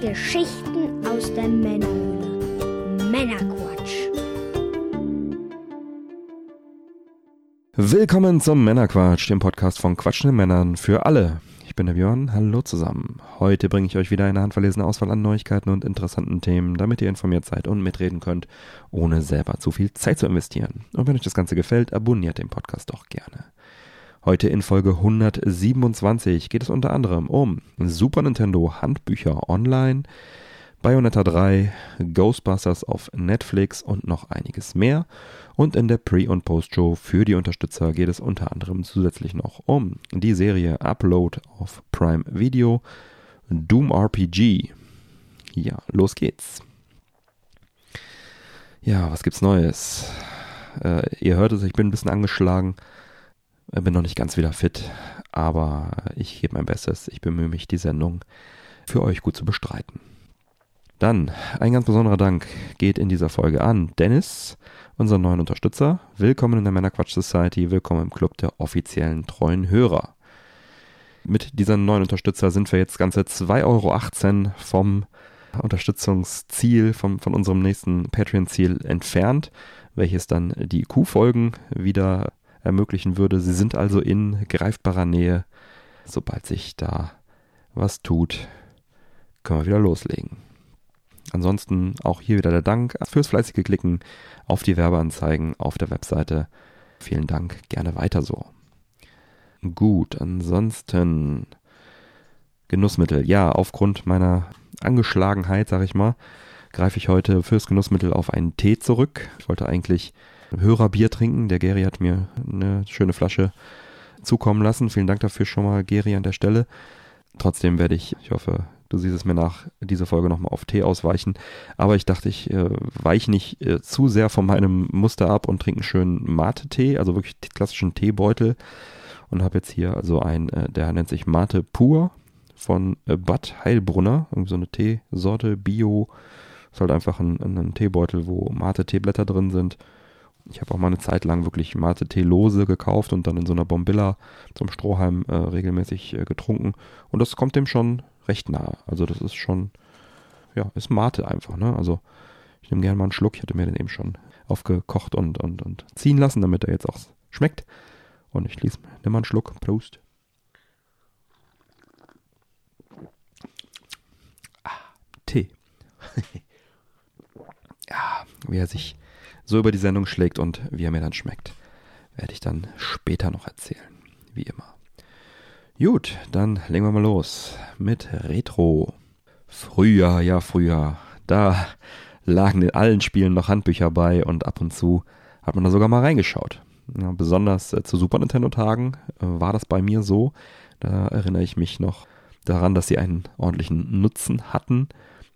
Geschichten aus der Männerhöhle. Männerquatsch. Willkommen zum Männerquatsch, dem Podcast von quatschenden Männern für alle. Ich bin der Björn, hallo zusammen. Heute bringe ich euch wieder eine handverlesene Auswahl an Neuigkeiten und interessanten Themen, damit ihr informiert seid und mitreden könnt, ohne selber zu viel Zeit zu investieren. Und wenn euch das Ganze gefällt, abonniert den Podcast doch gerne. Heute in Folge 127 geht es unter anderem um Super Nintendo Handbücher online, Bayonetta 3, Ghostbusters auf Netflix und noch einiges mehr. Und in der Pre- und Post-Show für die Unterstützer geht es unter anderem zusätzlich noch um die Serie Upload auf Prime Video, Doom RPG. Ja, los geht's. Ja, was gibt's Neues? Äh, ihr hört es, ich bin ein bisschen angeschlagen. Bin noch nicht ganz wieder fit, aber ich gebe mein Bestes. Ich bemühe mich, die Sendung für euch gut zu bestreiten. Dann ein ganz besonderer Dank geht in dieser Folge an Dennis, unseren neuen Unterstützer. Willkommen in der Männerquatsch Society, willkommen im Club der offiziellen treuen Hörer. Mit diesem neuen Unterstützer sind wir jetzt ganze 2,18 Euro vom Unterstützungsziel, vom, von unserem nächsten Patreon-Ziel entfernt, welches dann die Q-Folgen wieder ermöglichen würde. Sie sind also in greifbarer Nähe. Sobald sich da was tut, können wir wieder loslegen. Ansonsten auch hier wieder der Dank fürs fleißige Klicken auf die Werbeanzeigen auf der Webseite. Vielen Dank, gerne weiter so. Gut, ansonsten Genussmittel. Ja, aufgrund meiner Angeschlagenheit, sag ich mal, greife ich heute fürs Genussmittel auf einen Tee zurück. Ich wollte eigentlich Hörerbier trinken. Der Geri hat mir eine schöne Flasche zukommen lassen. Vielen Dank dafür schon mal, Geri, an der Stelle. Trotzdem werde ich, ich hoffe, du siehst es mir nach dieser Folge nochmal auf Tee ausweichen. Aber ich dachte, ich äh, weiche nicht äh, zu sehr von meinem Muster ab und trinke einen schönen Mate-Tee, also wirklich klassischen Teebeutel. Und habe jetzt hier also ein, äh, der nennt sich Mate Pur von äh, Bad Heilbrunner. Irgendwie so eine Teesorte, Bio. Ist halt einfach ein, ein Teebeutel, wo Mate-Teeblätter drin sind ich habe auch mal eine Zeit lang wirklich Mate-Tee-Lose gekauft und dann in so einer Bombilla zum Strohhalm äh, regelmäßig äh, getrunken. Und das kommt dem schon recht nahe. Also das ist schon, ja, ist Mate einfach, ne? Also ich nehme gerne mal einen Schluck. Ich hatte mir den eben schon aufgekocht und, und, und ziehen lassen, damit er jetzt auch schmeckt. Und ich nimm mal einen Schluck. Prost. Ah, Tee. ja, wie er sich so über die Sendung schlägt und wie er mir dann schmeckt, werde ich dann später noch erzählen. Wie immer. Gut, dann legen wir mal los mit Retro. Früher, ja, früher. Da lagen in allen Spielen noch Handbücher bei und ab und zu hat man da sogar mal reingeschaut. Ja, besonders äh, zu Super Nintendo-Tagen äh, war das bei mir so. Da erinnere ich mich noch daran, dass sie einen ordentlichen Nutzen hatten.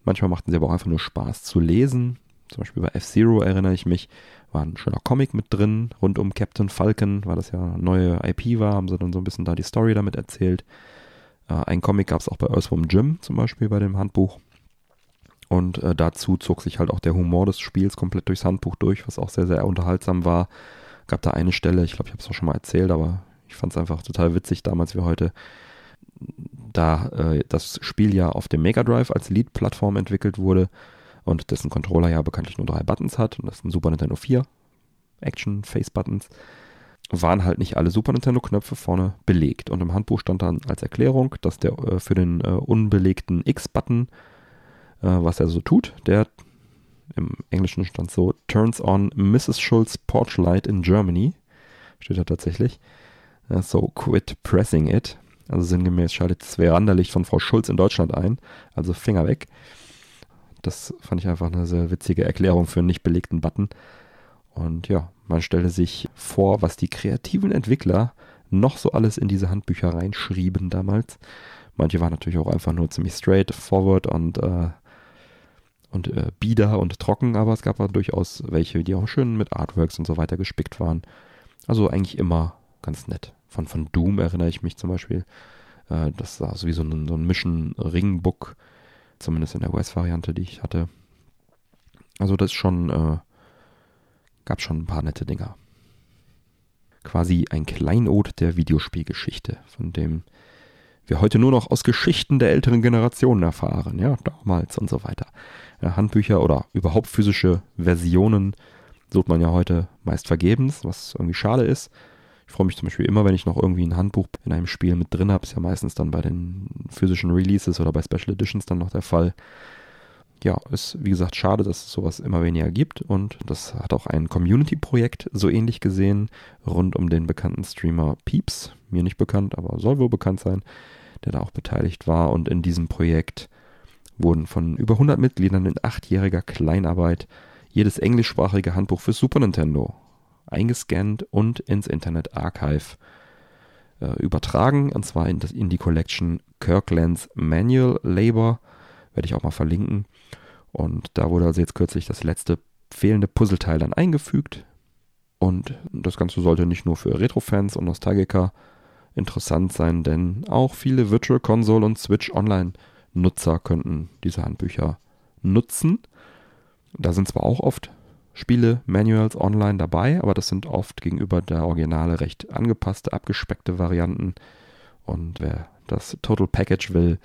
Manchmal machten sie aber auch einfach nur Spaß zu lesen. Zum Beispiel bei F-Zero erinnere ich mich, war ein schöner Comic mit drin, rund um Captain Falcon, weil das ja eine neue IP war, haben sie dann so ein bisschen da die Story damit erzählt. Äh, ein Comic gab es auch bei Earthworm Jim zum Beispiel bei dem Handbuch. Und äh, dazu zog sich halt auch der Humor des Spiels komplett durchs Handbuch durch, was auch sehr, sehr unterhaltsam war. Gab da eine Stelle, ich glaube, ich habe es auch schon mal erzählt, aber ich fand es einfach total witzig damals wie heute, da äh, das Spiel ja auf dem Mega Drive als Lead-Plattform entwickelt wurde und dessen Controller ja bekanntlich nur drei Buttons hat. Und das ist ein Super Nintendo 4 Action Face Buttons, waren halt nicht alle Super Nintendo Knöpfe vorne belegt. Und im Handbuch stand dann als Erklärung, dass der äh, für den äh, unbelegten X-Button, äh, was er so tut, der im Englischen stand so turns on Mrs. Schulz Porch Light in Germany, steht da tatsächlich, so quit pressing it, also sinngemäß schaltet das Veranderlicht von Frau Schulz in Deutschland ein, also Finger weg. Das fand ich einfach eine sehr witzige Erklärung für einen nicht belegten Button. Und ja, man stelle sich vor, was die kreativen Entwickler noch so alles in diese Handbücher reinschrieben damals. Manche waren natürlich auch einfach nur ziemlich straight, forward und, äh, und äh, bieder und trocken, aber es gab auch durchaus welche, die auch schön mit Artworks und so weiter gespickt waren. Also eigentlich immer ganz nett. Von, von Doom erinnere ich mich zum Beispiel. Äh, das war so wie so ein, so ein Mission Ring Book Zumindest in der US-Variante, die ich hatte. Also das schon, äh, gab schon ein paar nette Dinger. Quasi ein Kleinod der Videospielgeschichte, von dem wir heute nur noch aus Geschichten der älteren Generationen erfahren, ja, damals und so weiter. Ja, Handbücher oder überhaupt physische Versionen sucht man ja heute meist vergebens, was irgendwie schade ist. Ich freue mich zum Beispiel immer, wenn ich noch irgendwie ein Handbuch in einem Spiel mit drin habe. Ist ja meistens dann bei den physischen Releases oder bei Special Editions dann noch der Fall. Ja, ist wie gesagt schade, dass es sowas immer weniger gibt und das hat auch ein Community-Projekt so ähnlich gesehen rund um den bekannten Streamer Peeps, mir nicht bekannt, aber soll wohl bekannt sein, der da auch beteiligt war und in diesem Projekt wurden von über 100 Mitgliedern in achtjähriger Kleinarbeit jedes englischsprachige Handbuch für Super Nintendo eingescannt und ins Internet Archive äh, übertragen, und zwar in, das, in die Collection Kirkland's Manual Labor, werde ich auch mal verlinken. Und da wurde also jetzt kürzlich das letzte fehlende Puzzleteil dann eingefügt. Und das Ganze sollte nicht nur für Retro-Fans und Nostalgiker interessant sein, denn auch viele Virtual Console und Switch Online-Nutzer könnten diese Handbücher nutzen. Da sind zwar auch oft Spiele, Manuals online dabei, aber das sind oft gegenüber der Originale recht angepasste, abgespeckte Varianten. Und wer das Total Package will,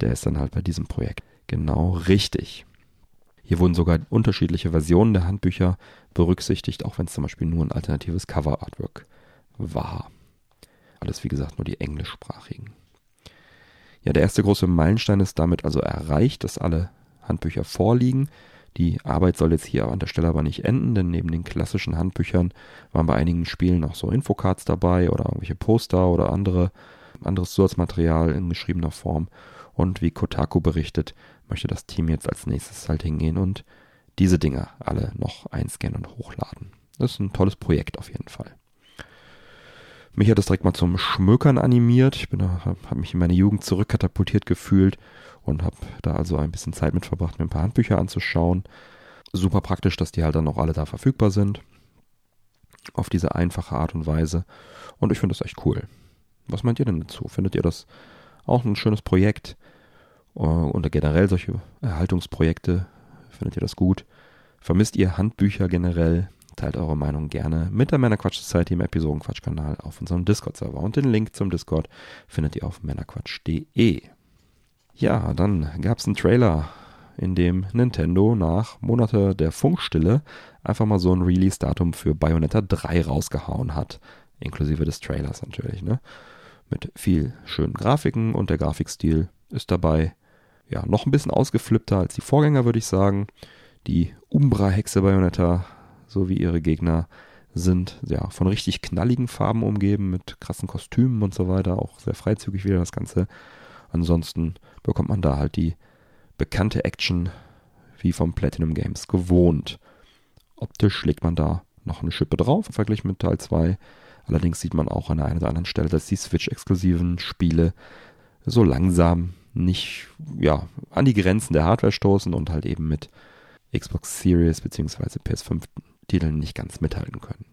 der ist dann halt bei diesem Projekt genau richtig. Hier wurden sogar unterschiedliche Versionen der Handbücher berücksichtigt, auch wenn es zum Beispiel nur ein alternatives Cover-Artwork war. Alles wie gesagt nur die englischsprachigen. Ja, der erste große Meilenstein ist damit also erreicht, dass alle Handbücher vorliegen. Die Arbeit soll jetzt hier an der Stelle aber nicht enden, denn neben den klassischen Handbüchern waren bei einigen Spielen noch so Infocards dabei oder irgendwelche Poster oder andere, anderes Zusatzmaterial in geschriebener Form. Und wie Kotaku berichtet, möchte das Team jetzt als nächstes halt hingehen und diese Dinger alle noch einscannen und hochladen. Das ist ein tolles Projekt auf jeden Fall. Mich hat das direkt mal zum Schmökern animiert. Ich bin habe mich in meine Jugend zurückkatapultiert gefühlt und habe da also ein bisschen Zeit mit verbracht, mir ein paar Handbücher anzuschauen. Super praktisch, dass die halt dann auch alle da verfügbar sind. Auf diese einfache Art und Weise. Und ich finde das echt cool. Was meint ihr denn dazu? Findet ihr das auch ein schönes Projekt? Oder äh, generell solche Erhaltungsprojekte? Findet ihr das gut? Vermisst ihr Handbücher generell? Teilt eure Meinung gerne mit der Männerquatsch Society im Episodenquatsch-Kanal auf unserem Discord-Server. Und den Link zum Discord findet ihr auf männerquatsch.de. Ja, dann gab es einen Trailer, in dem Nintendo nach Monate der Funkstille einfach mal so ein Release-Datum für Bayonetta 3 rausgehauen hat. Inklusive des Trailers natürlich, ne? Mit viel schönen Grafiken und der Grafikstil ist dabei ja noch ein bisschen ausgeflippter als die Vorgänger, würde ich sagen. Die Umbra-Hexe Bayonetta sowie ihre Gegner sind ja von richtig knalligen Farben umgeben, mit krassen Kostümen und so weiter. Auch sehr freizügig wieder das Ganze. Ansonsten bekommt man da halt die bekannte Action wie vom Platinum Games gewohnt. Optisch legt man da noch eine Schippe drauf im Vergleich mit Teil 2. Allerdings sieht man auch an der einen oder anderen Stelle, dass die Switch-exklusiven Spiele so langsam nicht ja, an die Grenzen der Hardware stoßen und halt eben mit Xbox Series bzw. PS5 Titeln nicht ganz mithalten können.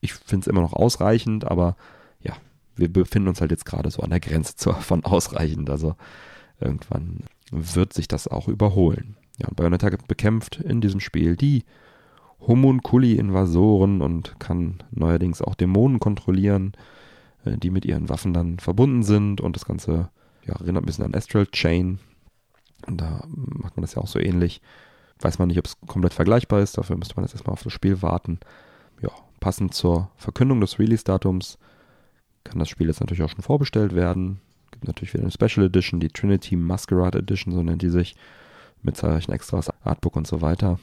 Ich finde es immer noch ausreichend, aber ja, wir befinden uns halt jetzt gerade so an der Grenze zu, von ausreichend. Also irgendwann wird sich das auch überholen. Ja, und Bayonetta bekämpft in diesem Spiel die Homunculi-Invasoren und kann neuerdings auch Dämonen kontrollieren, äh, die mit ihren Waffen dann verbunden sind und das Ganze ja, erinnert ein bisschen an Astral Chain. Da macht man das ja auch so ähnlich. Weiß man nicht, ob es komplett vergleichbar ist, dafür müsste man jetzt erstmal auf das Spiel warten. Ja, passend zur Verkündung des Release-Datums kann das Spiel jetzt natürlich auch schon vorbestellt werden. Gibt natürlich wieder eine Special Edition, die Trinity Masquerade Edition, so nennt die sich, mit zahlreichen Extras, Artbook und so weiter.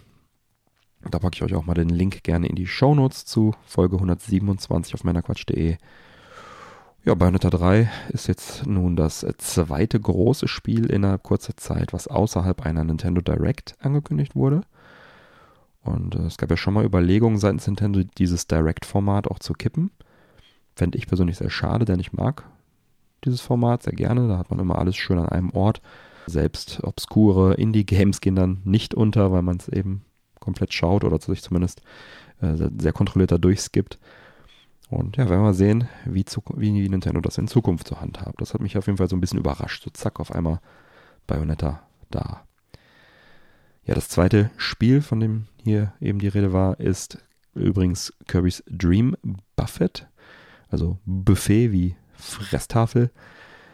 Da packe ich euch auch mal den Link gerne in die Show Notes zu Folge 127 auf meinerquatsch.de. Ja, Bayonetta 3 ist jetzt nun das zweite große Spiel innerhalb kurzer Zeit, was außerhalb einer Nintendo Direct angekündigt wurde. Und äh, es gab ja schon mal Überlegungen seitens Nintendo, dieses Direct-Format auch zu kippen. Fände ich persönlich sehr schade, denn ich mag dieses Format sehr gerne. Da hat man immer alles schön an einem Ort. Selbst obskure Indie-Games gehen dann nicht unter, weil man es eben komplett schaut oder sich zumindest äh, sehr kontrollierter durchskippt. Und ja, werden wir sehen, wie, wie, Nintendo das in Zukunft so handhabt. Das hat mich auf jeden Fall so ein bisschen überrascht. So zack, auf einmal Bayonetta da. Ja, das zweite Spiel, von dem hier eben die Rede war, ist übrigens Kirby's Dream Buffet also Buffet wie Fresstafel.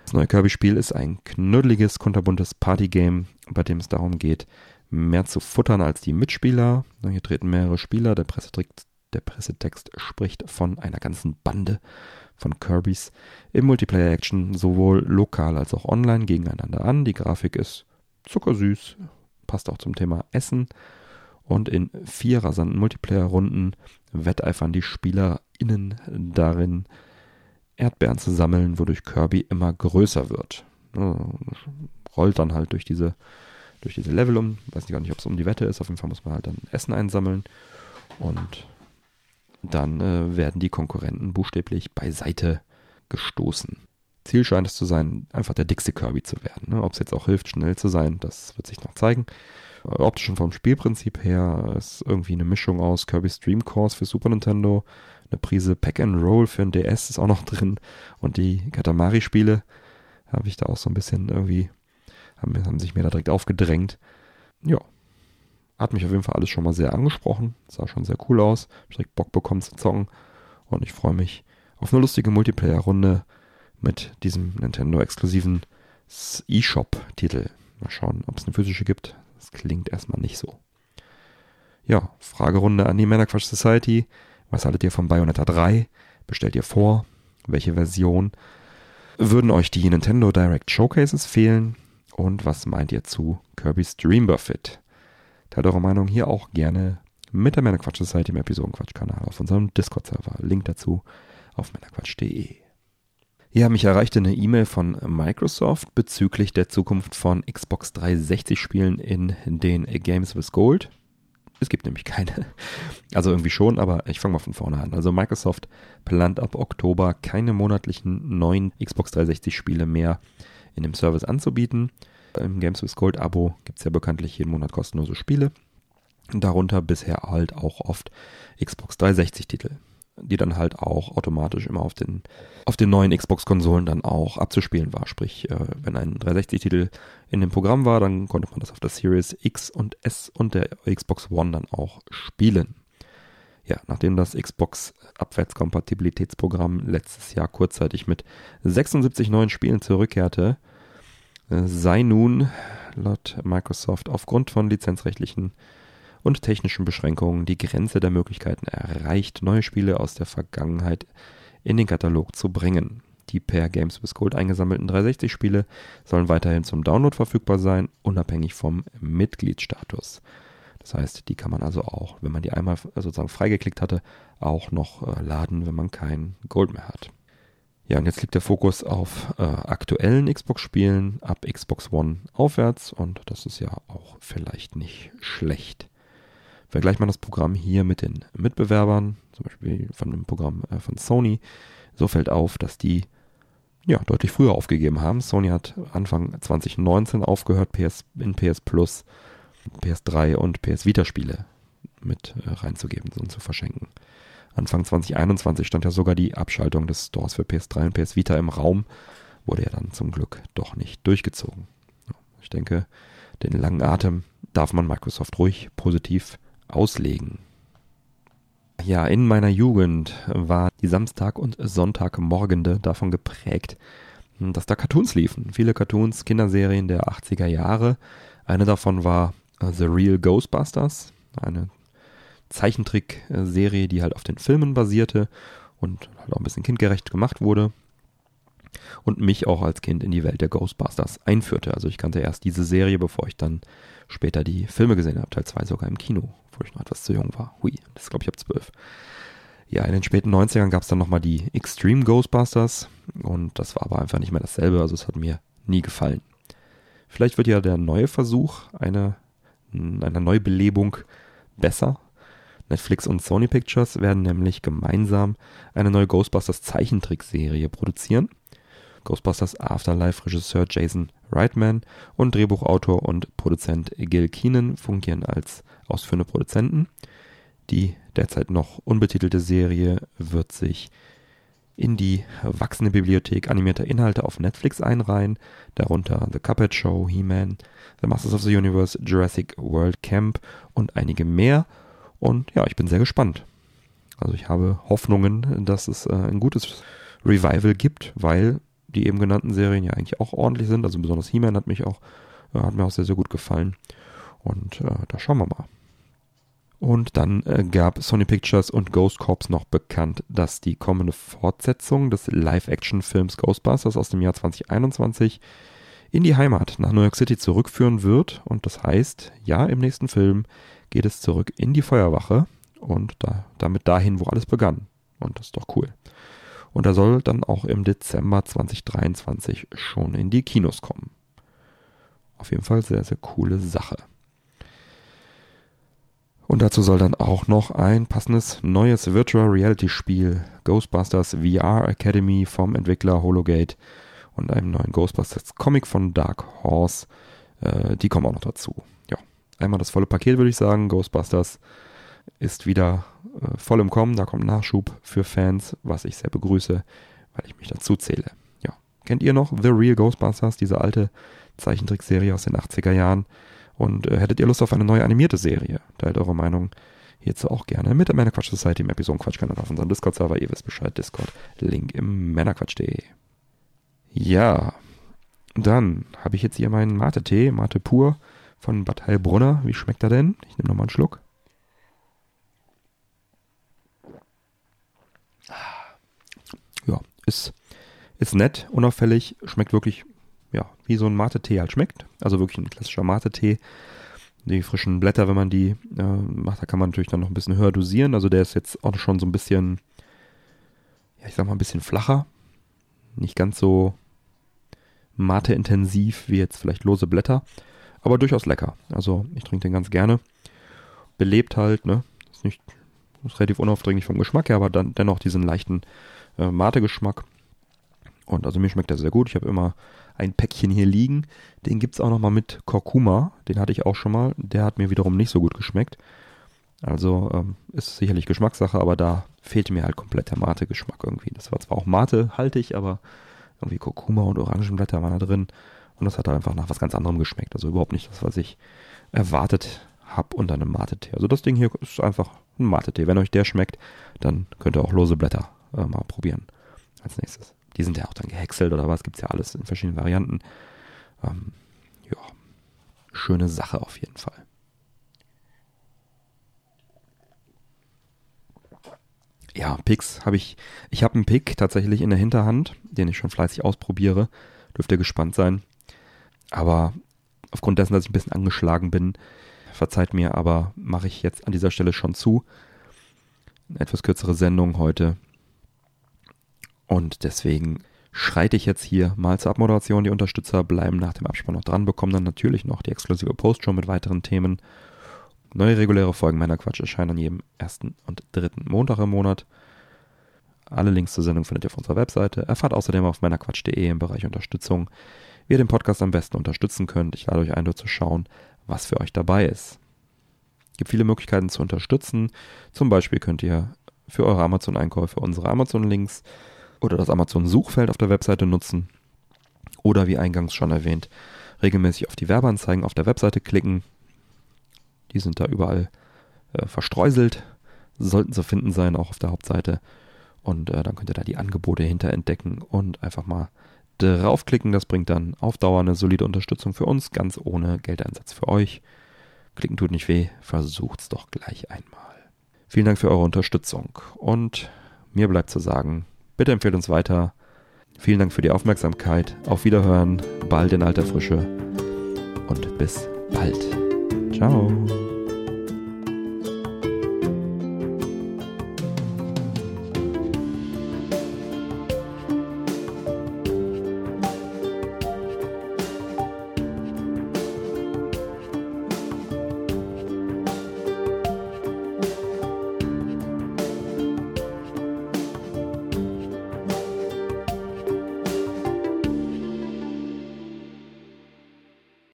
Das neue Kirby-Spiel ist ein knuddeliges, kunterbuntes Partygame, bei dem es darum geht, mehr zu futtern als die Mitspieler. Hier treten mehrere Spieler. Der Pressetext, der Pressetext spricht von einer ganzen Bande von Kirbys im Multiplayer-Action sowohl lokal als auch online gegeneinander an. Die Grafik ist zuckersüß, passt auch zum Thema Essen. Und in vier rasanten Multiplayer-Runden wetteifern die SpielerInnen darin, Erdbeeren zu sammeln, wodurch Kirby immer größer wird. Rollt dann halt durch diese, durch diese Level um. Weiß gar nicht, ob es um die Wette ist. Auf jeden Fall muss man halt dann Essen einsammeln. Und dann äh, werden die Konkurrenten buchstäblich beiseite gestoßen. Ziel scheint es zu sein, einfach der dickste Kirby zu werden. Ne? Ob es jetzt auch hilft, schnell zu sein, das wird sich noch zeigen. Äh, optisch und vom Spielprinzip her ist irgendwie eine Mischung aus Kirby's Dream Course für Super Nintendo, eine Prise Pack and Roll für ein DS ist auch noch drin und die Katamari-Spiele habe ich da auch so ein bisschen irgendwie, haben, haben sich mir da direkt aufgedrängt. Ja, hat mich auf jeden Fall alles schon mal sehr angesprochen. Sah schon sehr cool aus. Ich direkt Bock bekommen zu zocken. Und ich freue mich auf eine lustige Multiplayer-Runde mit diesem Nintendo-exklusiven eShop-Titel. Mal schauen, ob es eine physische gibt. Das klingt erstmal nicht so. Ja, Fragerunde an die Männerquatsch Society. Was haltet ihr von Bayonetta 3? Bestellt ihr vor? Welche Version? Würden euch die Nintendo Direct Showcases fehlen? Und was meint ihr zu Kirby's Dream Buffet? Teilt eure Meinung hier auch gerne mit der Männerquatsch Society im Episodenquatsch-Kanal auf unserem Discord-Server. Link dazu auf männerquatsch.de. Ja, mich erreichte eine E-Mail von Microsoft bezüglich der Zukunft von Xbox 360 Spielen in den Games with Gold. Es gibt nämlich keine. Also irgendwie schon, aber ich fange mal von vorne an. Also Microsoft plant ab Oktober keine monatlichen neuen Xbox 360 Spiele mehr in dem Service anzubieten. Im Games with Gold Abo gibt es ja bekanntlich jeden Monat kostenlose Spiele. Darunter bisher halt auch oft Xbox 360 Titel, die dann halt auch automatisch immer auf den, auf den neuen Xbox-Konsolen dann auch abzuspielen war. Sprich, äh, wenn ein 360-Titel in dem Programm war, dann konnte man das auf der Series X und S und der Xbox One dann auch spielen. Ja, nachdem das Xbox Abwärtskompatibilitätsprogramm letztes Jahr kurzzeitig mit 76 neuen Spielen zurückkehrte, sei nun laut Microsoft aufgrund von lizenzrechtlichen und technischen Beschränkungen die Grenze der Möglichkeiten erreicht, neue Spiele aus der Vergangenheit in den Katalog zu bringen. Die per Games with Gold eingesammelten 360-Spiele sollen weiterhin zum Download verfügbar sein, unabhängig vom Mitgliedsstatus. Das heißt, die kann man also auch, wenn man die einmal sozusagen freigeklickt hatte, auch noch äh, laden, wenn man kein Gold mehr hat. Ja, und jetzt liegt der Fokus auf äh, aktuellen Xbox-Spielen ab Xbox One aufwärts und das ist ja auch vielleicht nicht schlecht. Vergleicht man das Programm hier mit den Mitbewerbern, zum Beispiel von dem Programm äh, von Sony, so fällt auf, dass die ja deutlich früher aufgegeben haben. Sony hat Anfang 2019 aufgehört, PS in PS Plus, PS3 und PS Vita Spiele mit äh, reinzugeben und zu verschenken. Anfang 2021 stand ja sogar die Abschaltung des Stores für PS3 und PS Vita im Raum. Wurde ja dann zum Glück doch nicht durchgezogen. Ich denke, den langen Atem darf man Microsoft ruhig positiv auslegen. Ja, in meiner Jugend war die Samstag- und Sonntagmorgende davon geprägt, dass da Cartoons liefen. Viele Cartoons, Kinderserien der 80er Jahre. Eine davon war The Real Ghostbusters, eine Zeichentrickserie, die halt auf den Filmen basierte und halt auch ein bisschen kindgerecht gemacht wurde und mich auch als Kind in die Welt der Ghostbusters einführte. Also ich kannte erst diese Serie, bevor ich dann später die Filme gesehen habe, Teil 2 sogar im Kino, wo ich noch etwas zu jung war. Hui, das glaube ich ab 12. Ja, in den späten 90ern gab es dann nochmal die Extreme Ghostbusters und das war aber einfach nicht mehr dasselbe, also es hat mir nie gefallen. Vielleicht wird ja der neue Versuch einer, einer Neubelebung besser, Netflix und Sony Pictures werden nämlich gemeinsam eine neue Ghostbusters Zeichentrickserie produzieren. Ghostbusters Afterlife Regisseur Jason Reitman und Drehbuchautor und Produzent Gil Keenan fungieren als ausführende Produzenten. Die derzeit noch unbetitelte Serie wird sich in die wachsende Bibliothek animierter Inhalte auf Netflix einreihen, darunter The Cuphead Show, He-Man, The Masters of the Universe, Jurassic World Camp und einige mehr. Und ja, ich bin sehr gespannt. Also ich habe Hoffnungen, dass es äh, ein gutes Revival gibt, weil die eben genannten Serien ja eigentlich auch ordentlich sind. Also besonders He-Man hat mich auch, äh, hat mir auch sehr, sehr gut gefallen. Und äh, da schauen wir mal. Und dann äh, gab Sony Pictures und Ghost Corps noch bekannt, dass die kommende Fortsetzung des Live-Action-Films Ghostbusters aus dem Jahr 2021 in die Heimat nach New York City zurückführen wird. Und das heißt, ja, im nächsten Film geht es zurück in die Feuerwache und da, damit dahin, wo alles begann. Und das ist doch cool. Und er soll dann auch im Dezember 2023 schon in die Kinos kommen. Auf jeden Fall sehr, sehr coole Sache. Und dazu soll dann auch noch ein passendes neues Virtual Reality Spiel Ghostbusters VR Academy vom Entwickler Hologate und einem neuen Ghostbusters Comic von Dark Horse. Äh, die kommen auch noch dazu. Ja, einmal das volle Paket würde ich sagen. Ghostbusters ist wieder äh, voll im Kommen. Da kommt Nachschub für Fans, was ich sehr begrüße, weil ich mich dazu zähle. Ja, kennt ihr noch The Real Ghostbusters, diese alte Zeichentrickserie aus den 80er Jahren? Und äh, hättet ihr Lust auf eine neue animierte Serie? Teilt eure Meinung hierzu auch gerne mit der Männerquatsch Society im Episodenquatsch-Kanal auf unserem Discord-Server. Ihr wisst Bescheid, Discord, Link im Männerquatsch.de. Ja, dann habe ich jetzt hier meinen Mate-Tee, Mate pur von Bad Heilbrunner. Wie schmeckt er denn? Ich nehme nochmal einen Schluck. Ja, ist, ist nett, unauffällig, schmeckt wirklich ja, wie so ein Mate-Tee halt schmeckt. Also wirklich ein klassischer Mate-Tee. Die frischen Blätter, wenn man die äh, macht, da kann man natürlich dann noch ein bisschen höher dosieren. Also der ist jetzt auch schon so ein bisschen, ja, ich sag mal ein bisschen flacher. Nicht ganz so Mate-intensiv wie jetzt vielleicht lose Blätter. Aber durchaus lecker. Also ich trinke den ganz gerne. Belebt halt, ne? Ist nicht, ist relativ unaufdringlich vom Geschmack her, aber dann dennoch diesen leichten äh, Mate-Geschmack. Und also mir schmeckt der sehr gut. Ich habe immer ein Päckchen hier liegen. Den gibt es auch nochmal mit Kurkuma. Den hatte ich auch schon mal. Der hat mir wiederum nicht so gut geschmeckt. Also ähm, ist sicherlich Geschmackssache, aber da fehlte mir halt komplett der Mate-Geschmack irgendwie. Das war zwar auch Mate-haltig, aber irgendwie Kurkuma und Orangenblätter waren da drin. Und das hat einfach nach was ganz anderem geschmeckt. Also überhaupt nicht das, was ich erwartet habe unter einem Mate-Tee. Also das Ding hier ist einfach ein Mate-Tee. Wenn euch der schmeckt, dann könnt ihr auch lose Blätter äh, mal probieren als nächstes. Die sind ja auch dann gehäckselt oder was, gibt es ja alles in verschiedenen Varianten. Ähm, ja, schöne Sache auf jeden Fall. Ja, Picks habe ich. Ich habe einen Pick tatsächlich in der Hinterhand, den ich schon fleißig ausprobiere. Dürft ihr gespannt sein. Aber aufgrund dessen, dass ich ein bisschen angeschlagen bin, verzeiht mir, aber mache ich jetzt an dieser Stelle schon zu. Eine etwas kürzere Sendung heute. Und deswegen schreite ich jetzt hier mal zur Abmoderation. Die Unterstützer bleiben nach dem Abspann noch dran, bekommen dann natürlich noch die exklusive Postshow mit weiteren Themen. Neue reguläre Folgen meiner Quatsch erscheinen an jedem ersten und dritten Montag im Monat. Alle Links zur Sendung findet ihr auf unserer Webseite. Erfahrt außerdem auf meinerquatsch.de im Bereich Unterstützung, wie ihr den Podcast am besten unterstützen könnt. Ich lade euch ein, dort zu schauen, was für euch dabei ist. Es gibt viele Möglichkeiten zu unterstützen. Zum Beispiel könnt ihr für eure Amazon-Einkäufe unsere Amazon-Links oder das Amazon-Suchfeld auf der Webseite nutzen. Oder wie eingangs schon erwähnt, regelmäßig auf die Werbeanzeigen auf der Webseite klicken. Die sind da überall äh, verstreuselt, sollten zu finden sein, auch auf der Hauptseite. Und äh, dann könnt ihr da die Angebote hinter entdecken und einfach mal draufklicken. Das bringt dann auf Dauer eine solide Unterstützung für uns, ganz ohne Geldeinsatz für euch. Klicken tut nicht weh, versucht's doch gleich einmal. Vielen Dank für eure Unterstützung und mir bleibt zu sagen, Bitte empfehlt uns weiter. Vielen Dank für die Aufmerksamkeit. Auf Wiederhören, bald in alter Frische und bis bald. Ciao.